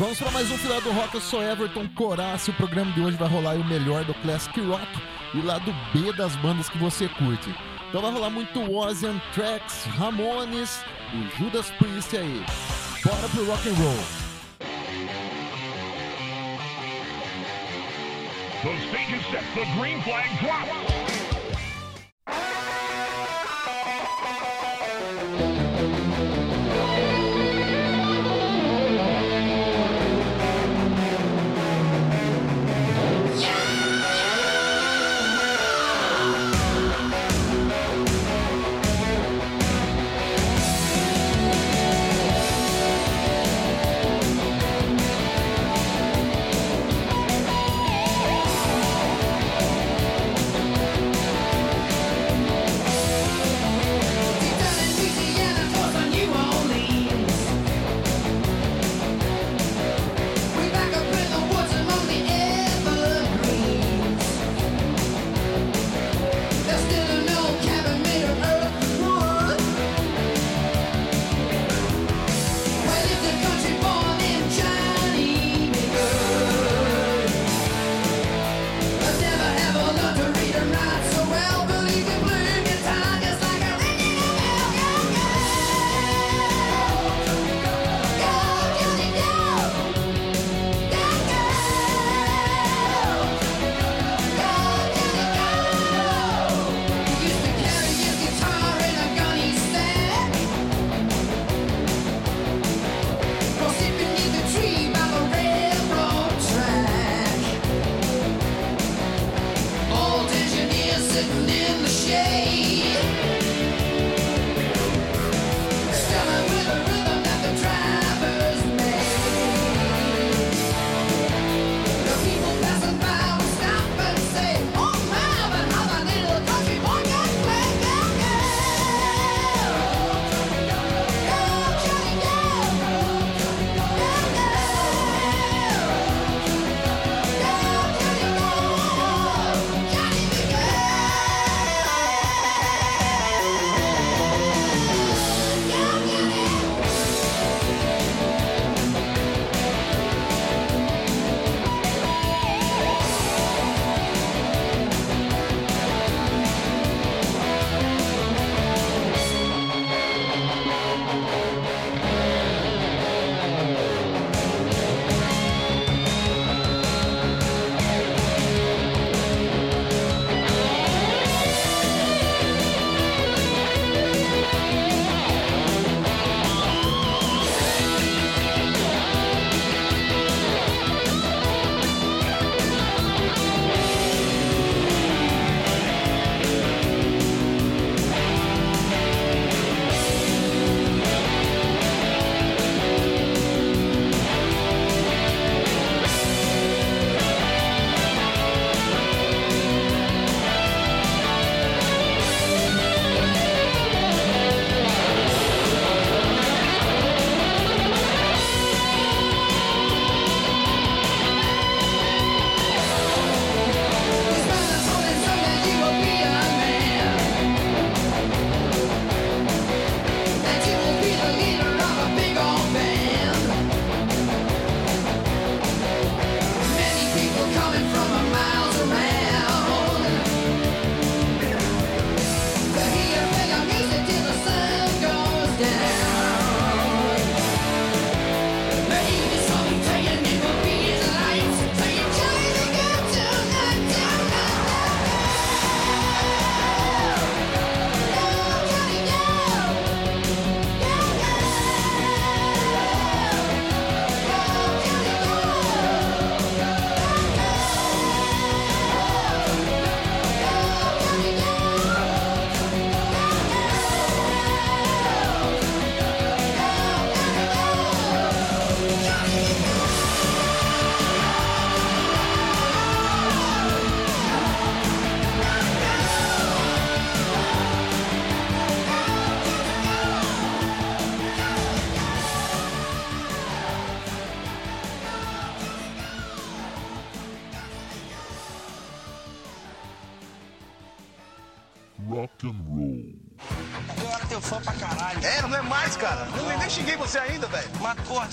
Vamos para mais um final do rock. Eu sou Everton Corace. O programa de hoje vai rolar o melhor do classic rock e o lado B das bandas que você curte. Então vai rolar muito Ozzy Tracks, Ramones e Judas Priest aí. Bora pro rock and roll. The stage is set. The green flag drops.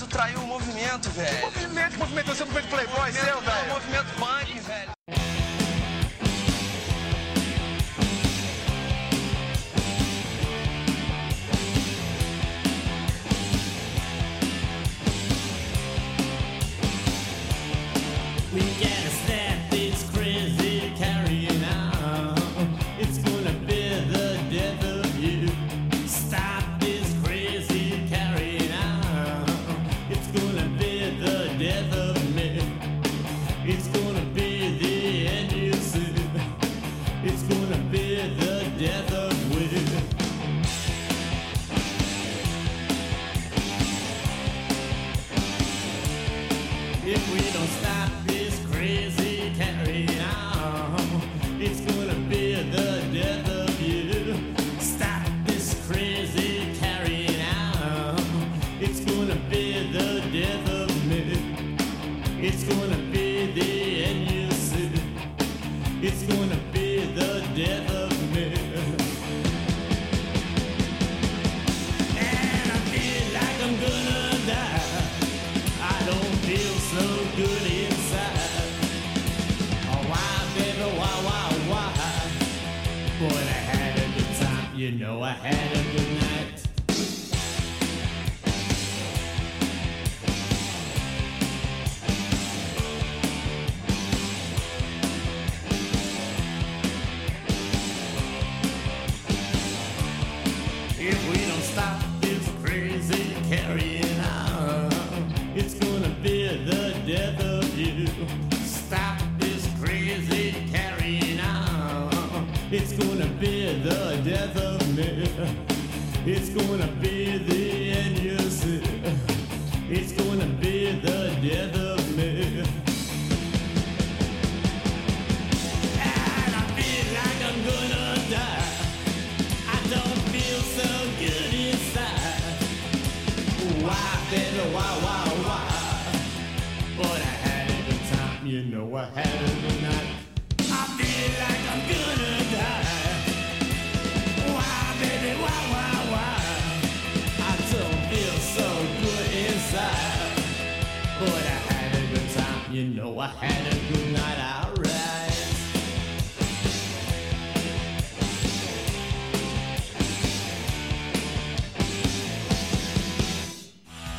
Traiu o movimento, velho. know I had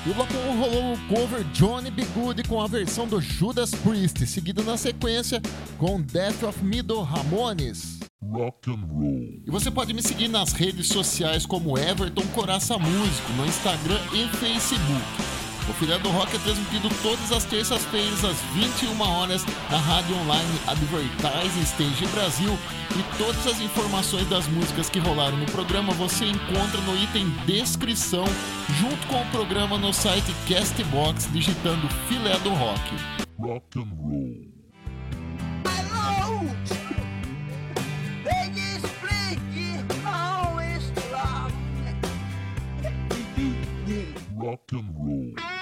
O bloco rolou o cover Johnny B. Good com a versão do Judas Priest, seguido na sequência com Death of Middle Ramones. Rock and roll. E você pode me seguir nas redes sociais como Everton Coraça Músico, no Instagram e Facebook. O Filé do Rock é transmitido todas as terças-feiras às 21 horas na rádio online Advertising Stage Brasil e todas as informações das músicas que rolaram no programa você encontra no item descrição junto com o programa no site Castbox digitando Filé do Rock. Rock and roll. rock and roll.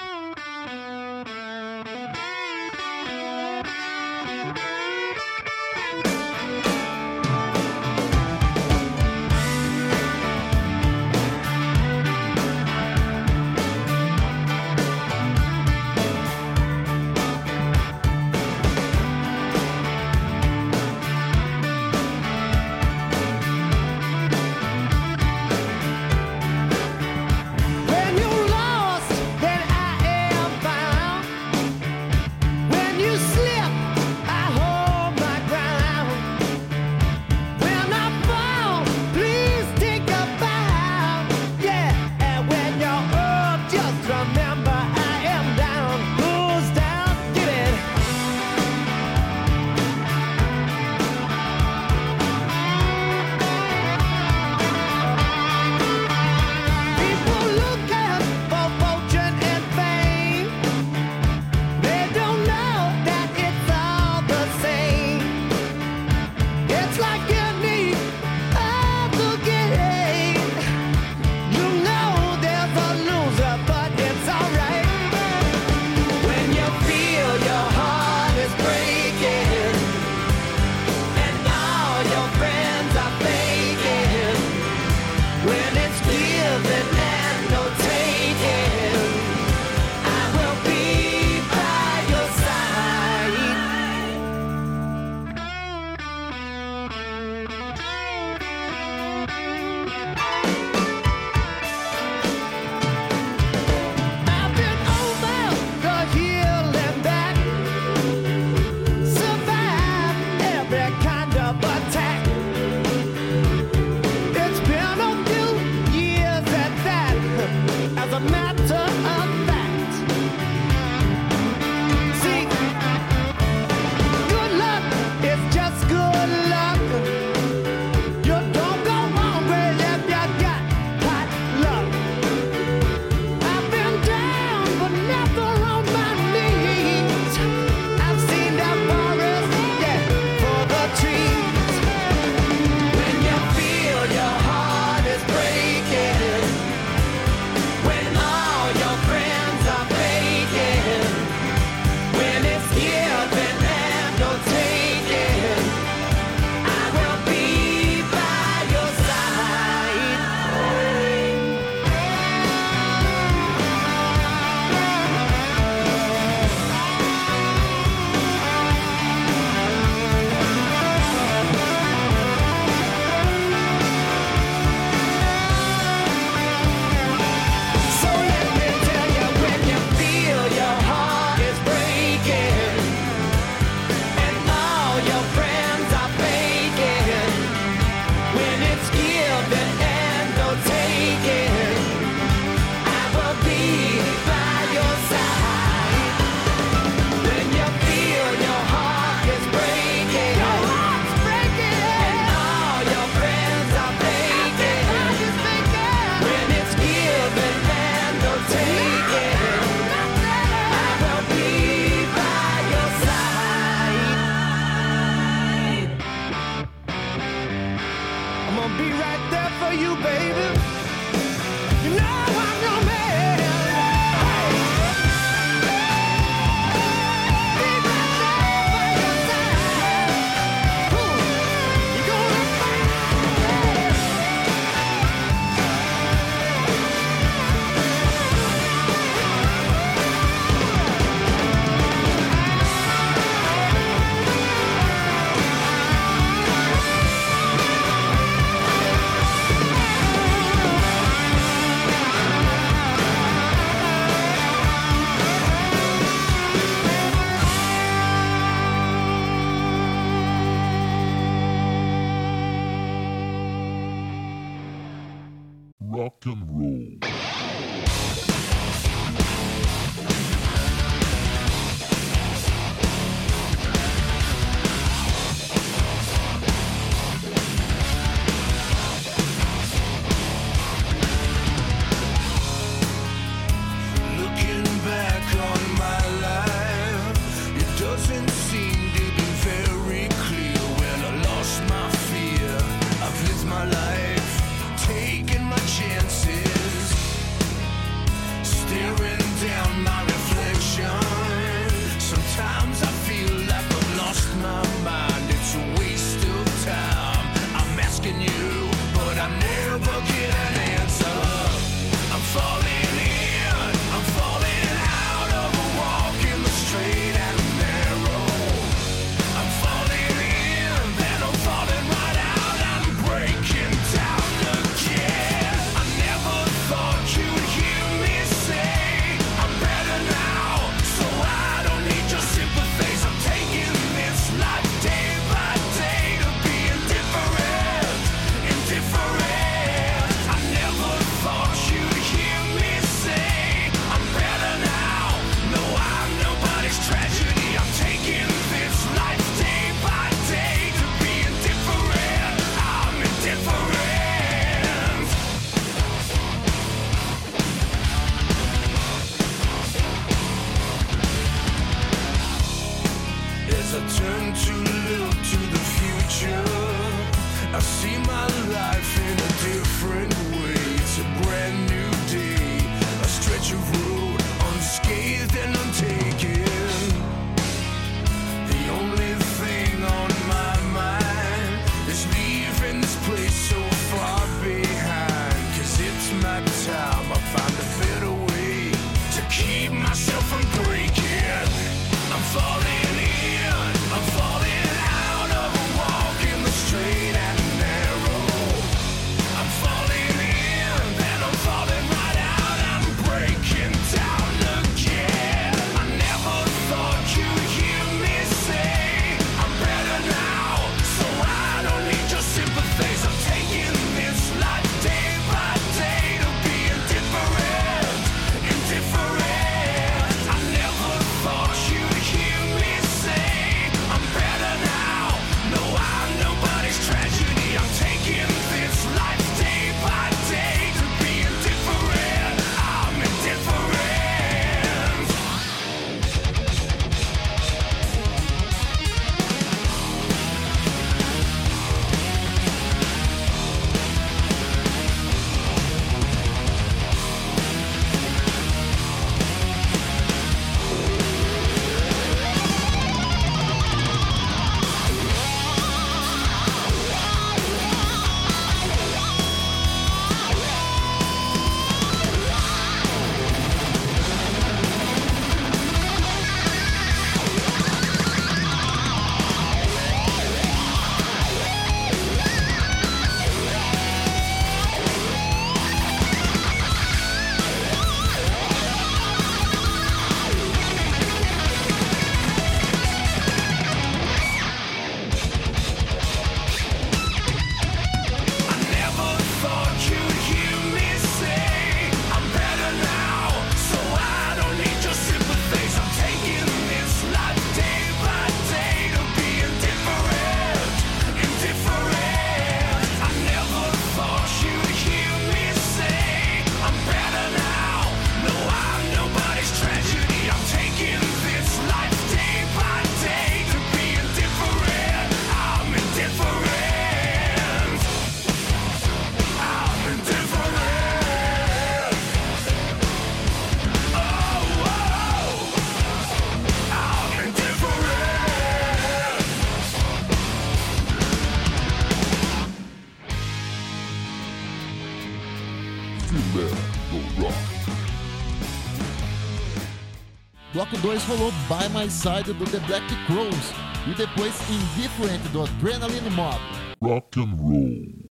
by my side do The Black Crows e depois Indifferent do Adrenaline Mob. Rock and roll.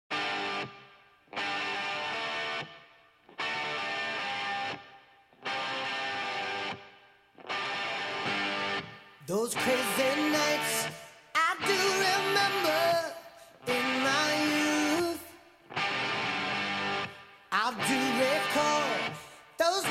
Those crazy nights I do remember in my youth. I do recall those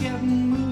getting moved.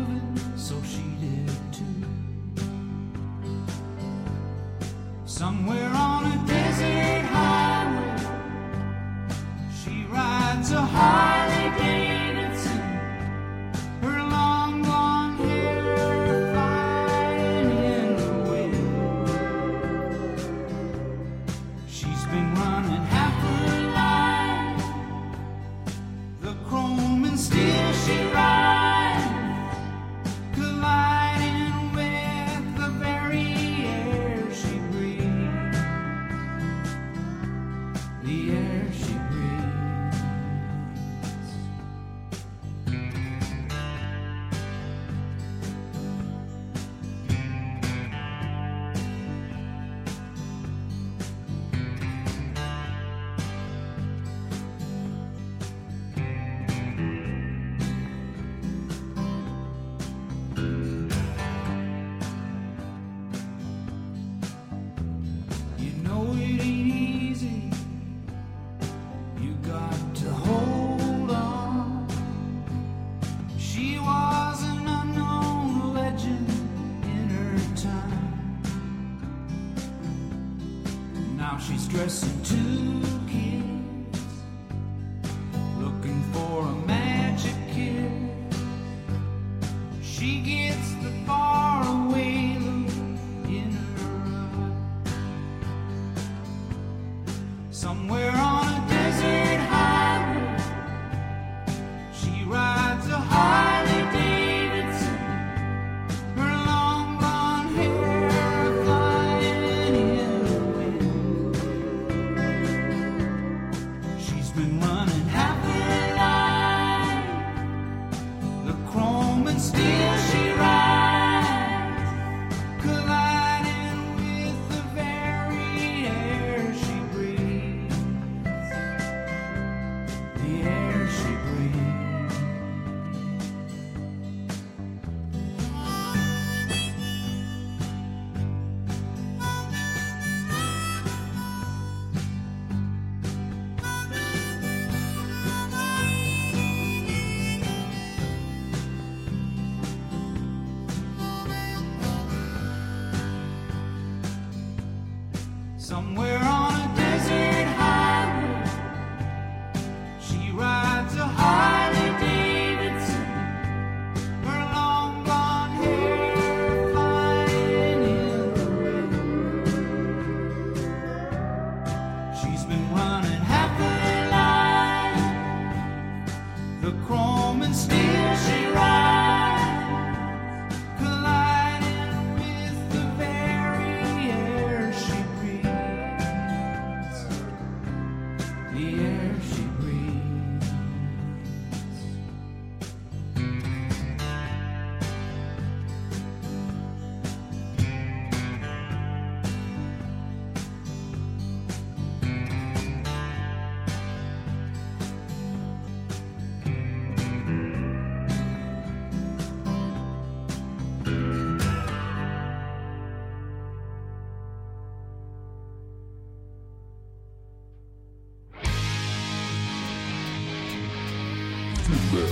Filé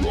do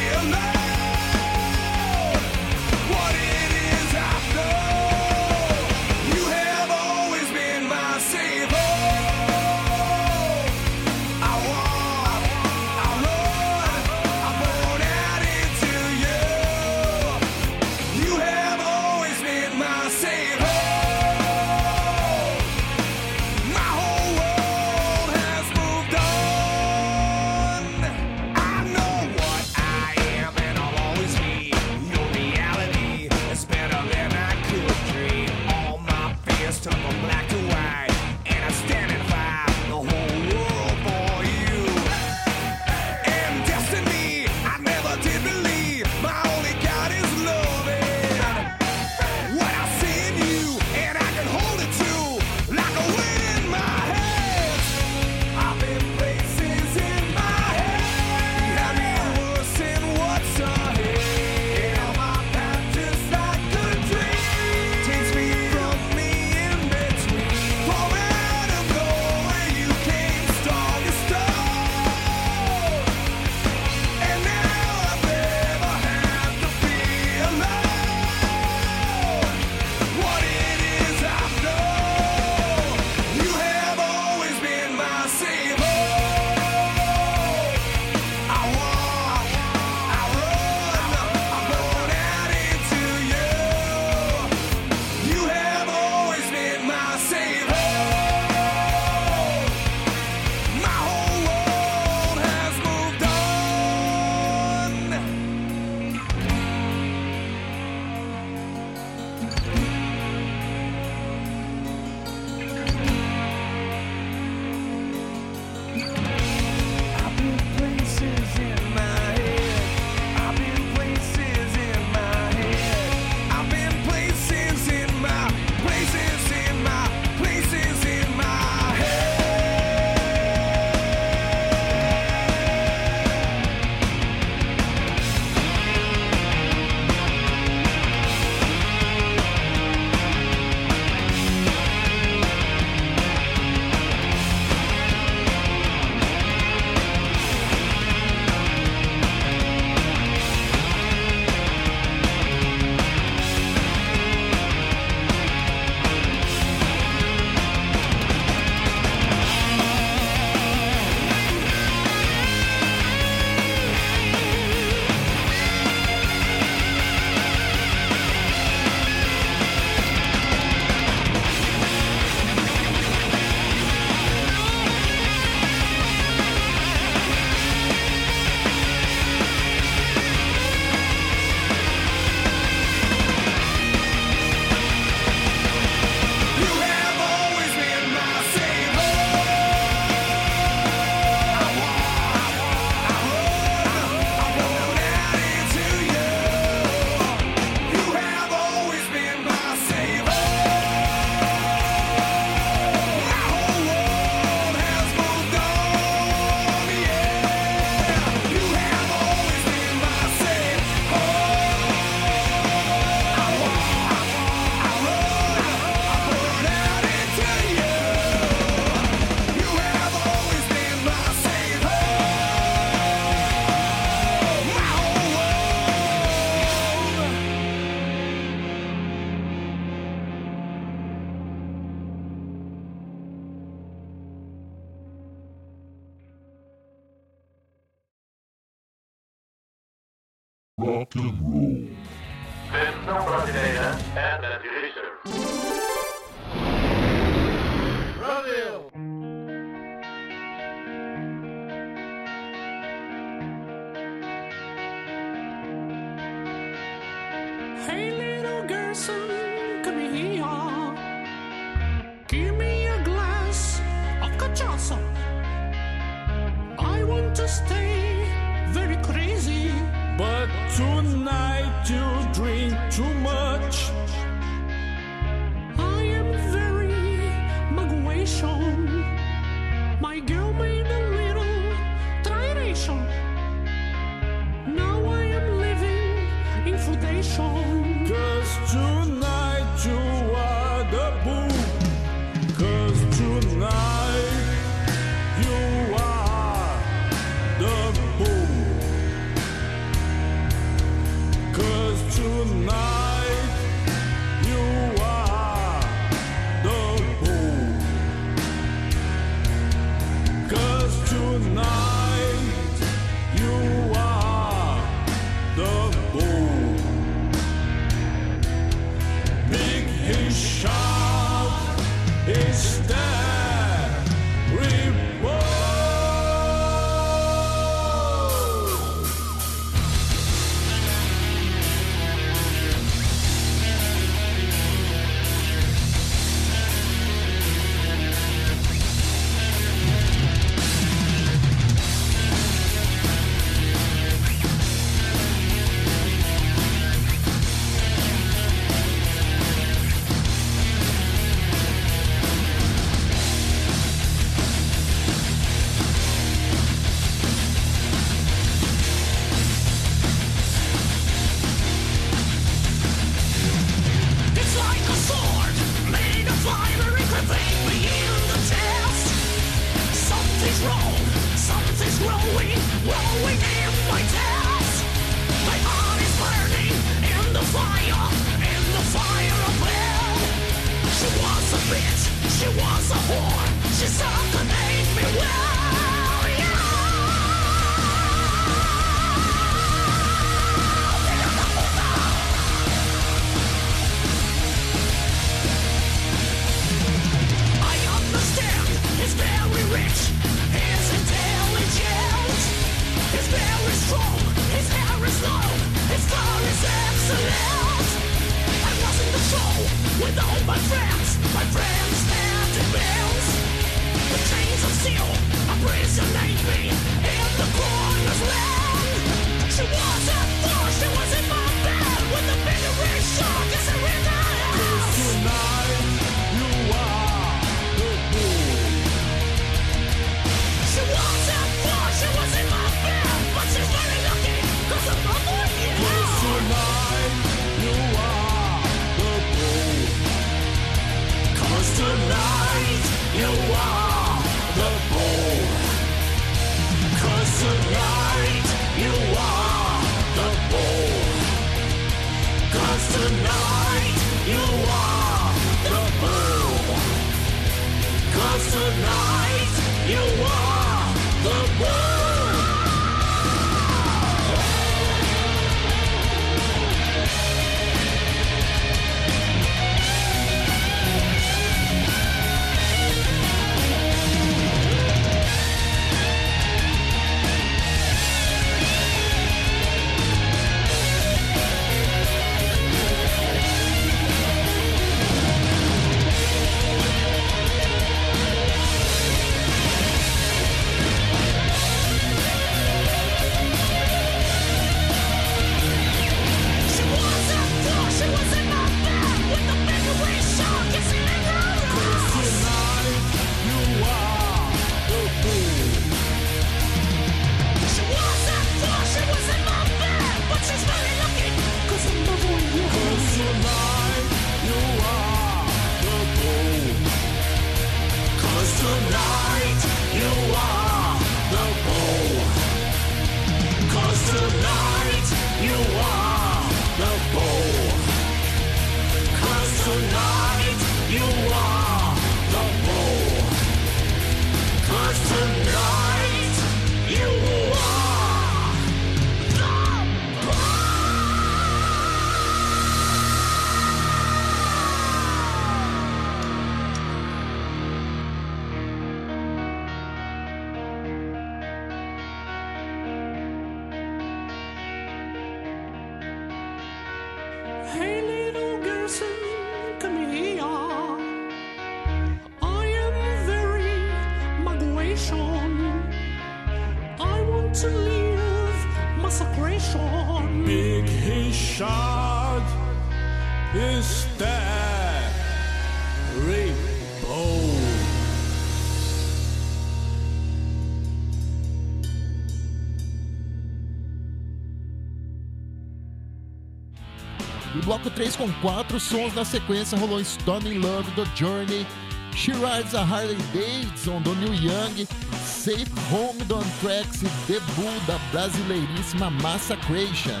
bloco 3 com quatro sons na sequência rolou Stone in Love do Journey, She Rides a Harley Davidson do New Young, Safe Home do Anthrax e debut da brasileiríssima Massacration.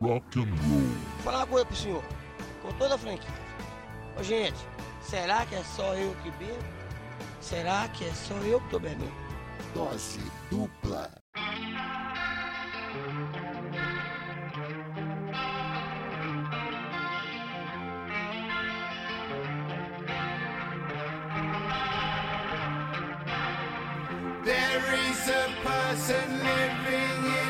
Rock and roll. Falar uma coisa pro senhor, com toda a franquia. Ô gente, será que é só eu que bebo? Será que é só eu que tô bebendo? Dose dupla. There is a person living in.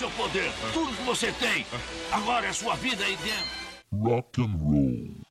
seu poder, tudo que você tem. Agora é sua vida aí dentro. Rock and roll.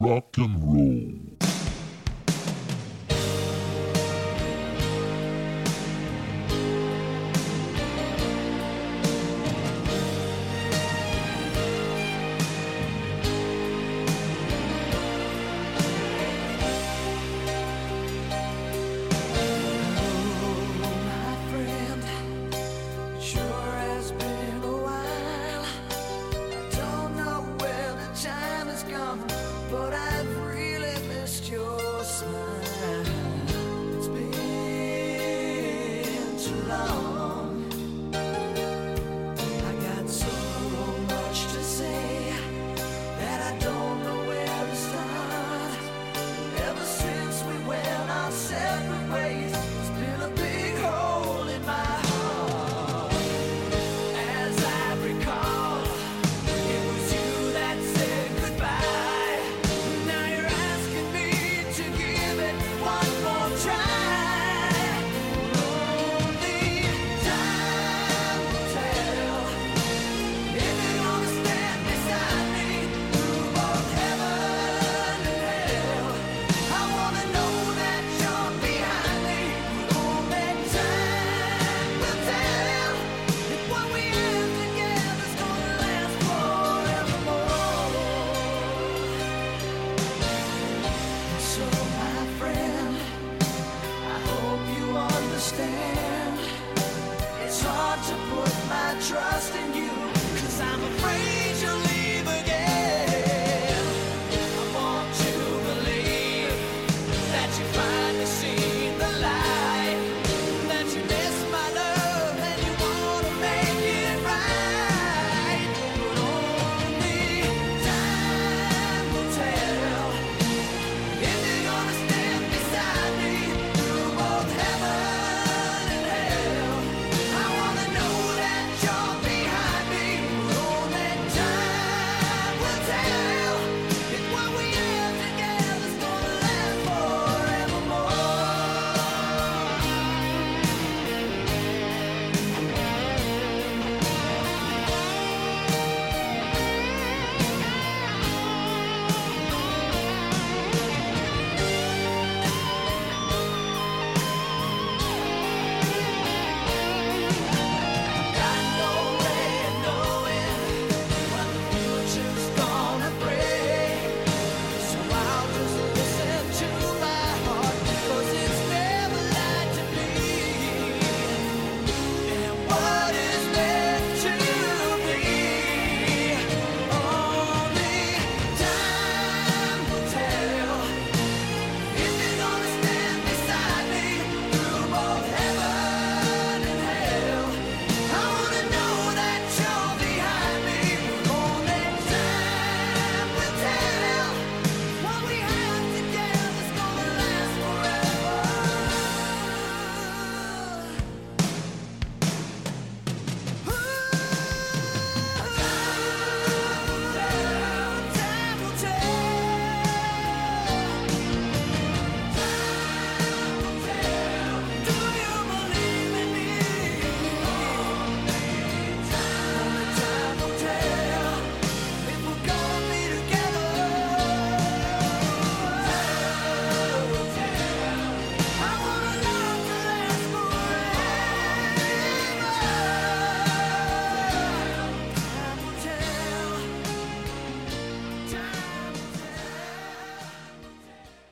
Rock and roll.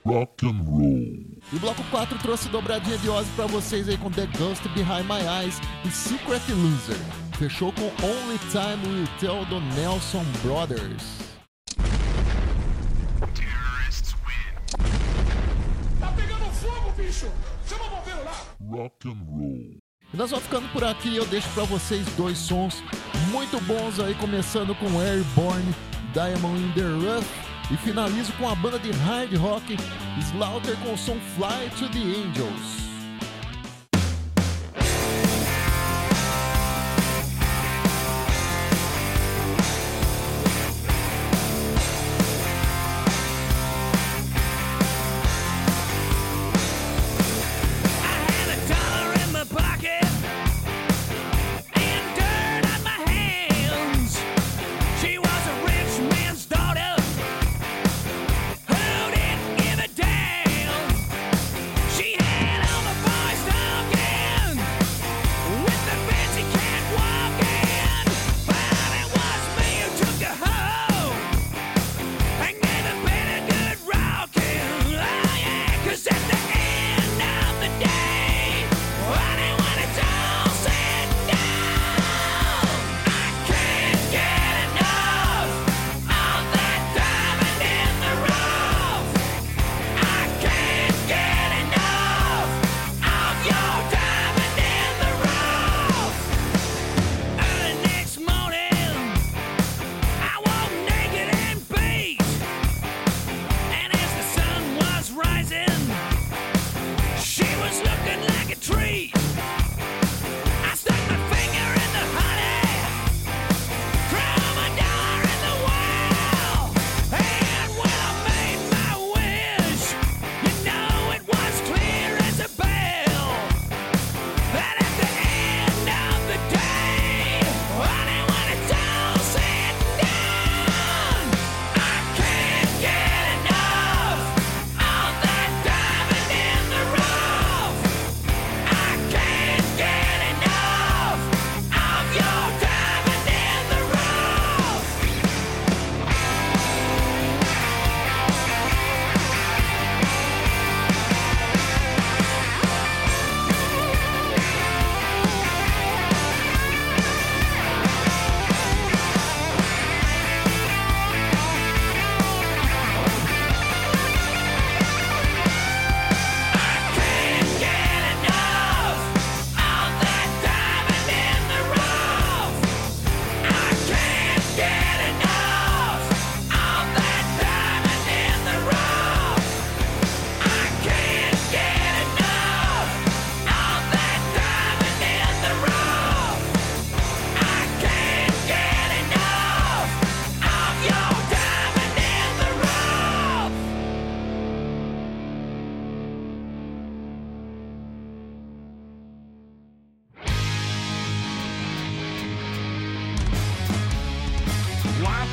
Rock and Roll. E bloco 4 trouxe dobradinha de Ozzy para vocês aí com The Ghost Behind My Eyes e Secret Loser. Fechou com Only Time Will Tell do Nelson Brothers. Tá pegando fogo, bicho! Chama o lá! Rock and Roll. E nós vamos ficando por aqui, eu deixo para vocês dois sons muito bons aí, começando com Airborne, Diamond in the Rough e finalizo com a banda de hard rock Slaughter com o som Fly to the Angels.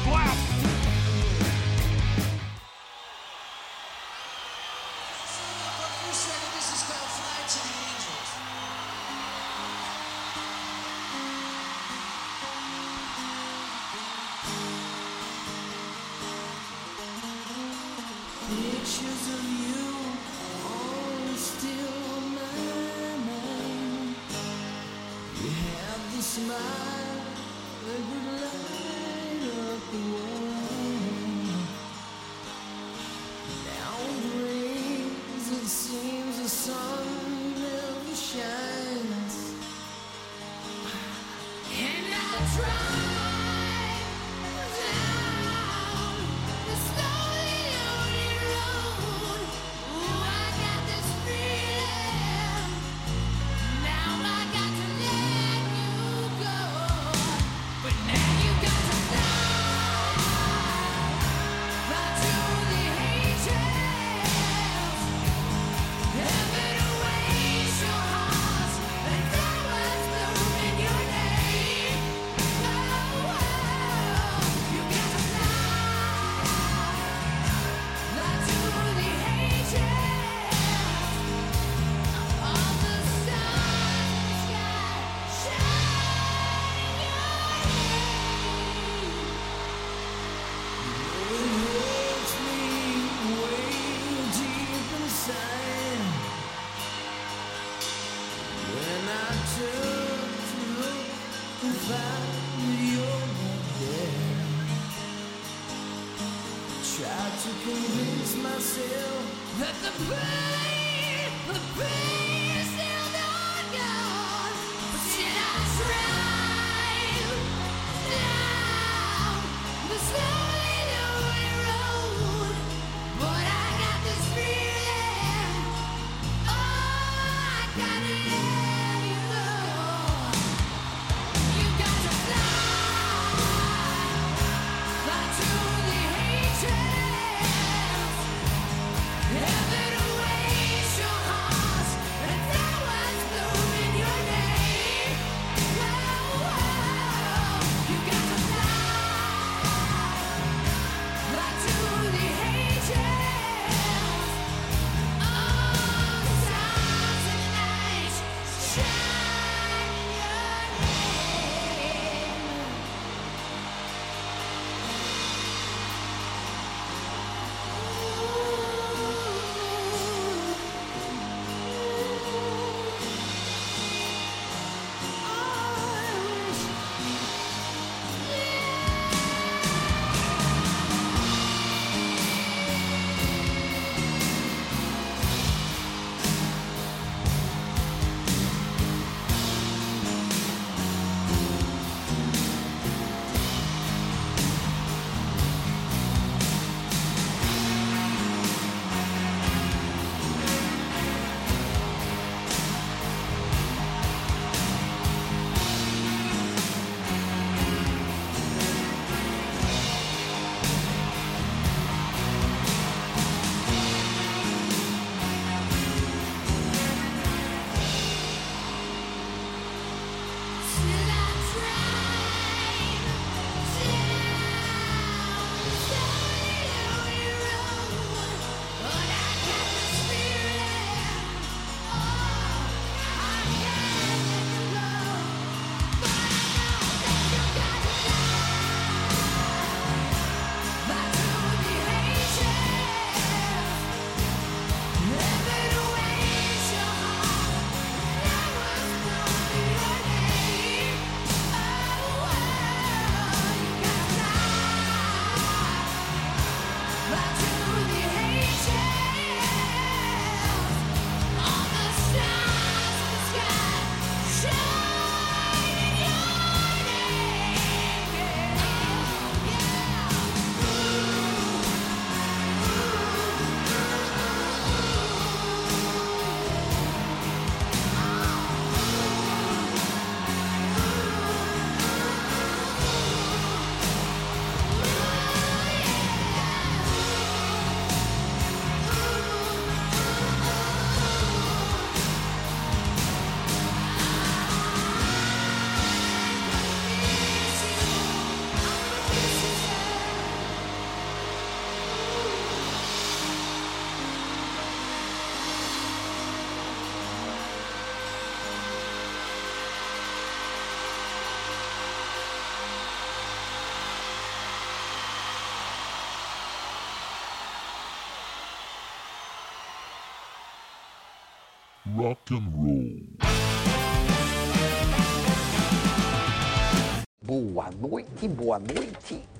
blast. Rock and roll. Boa noite, boa noite.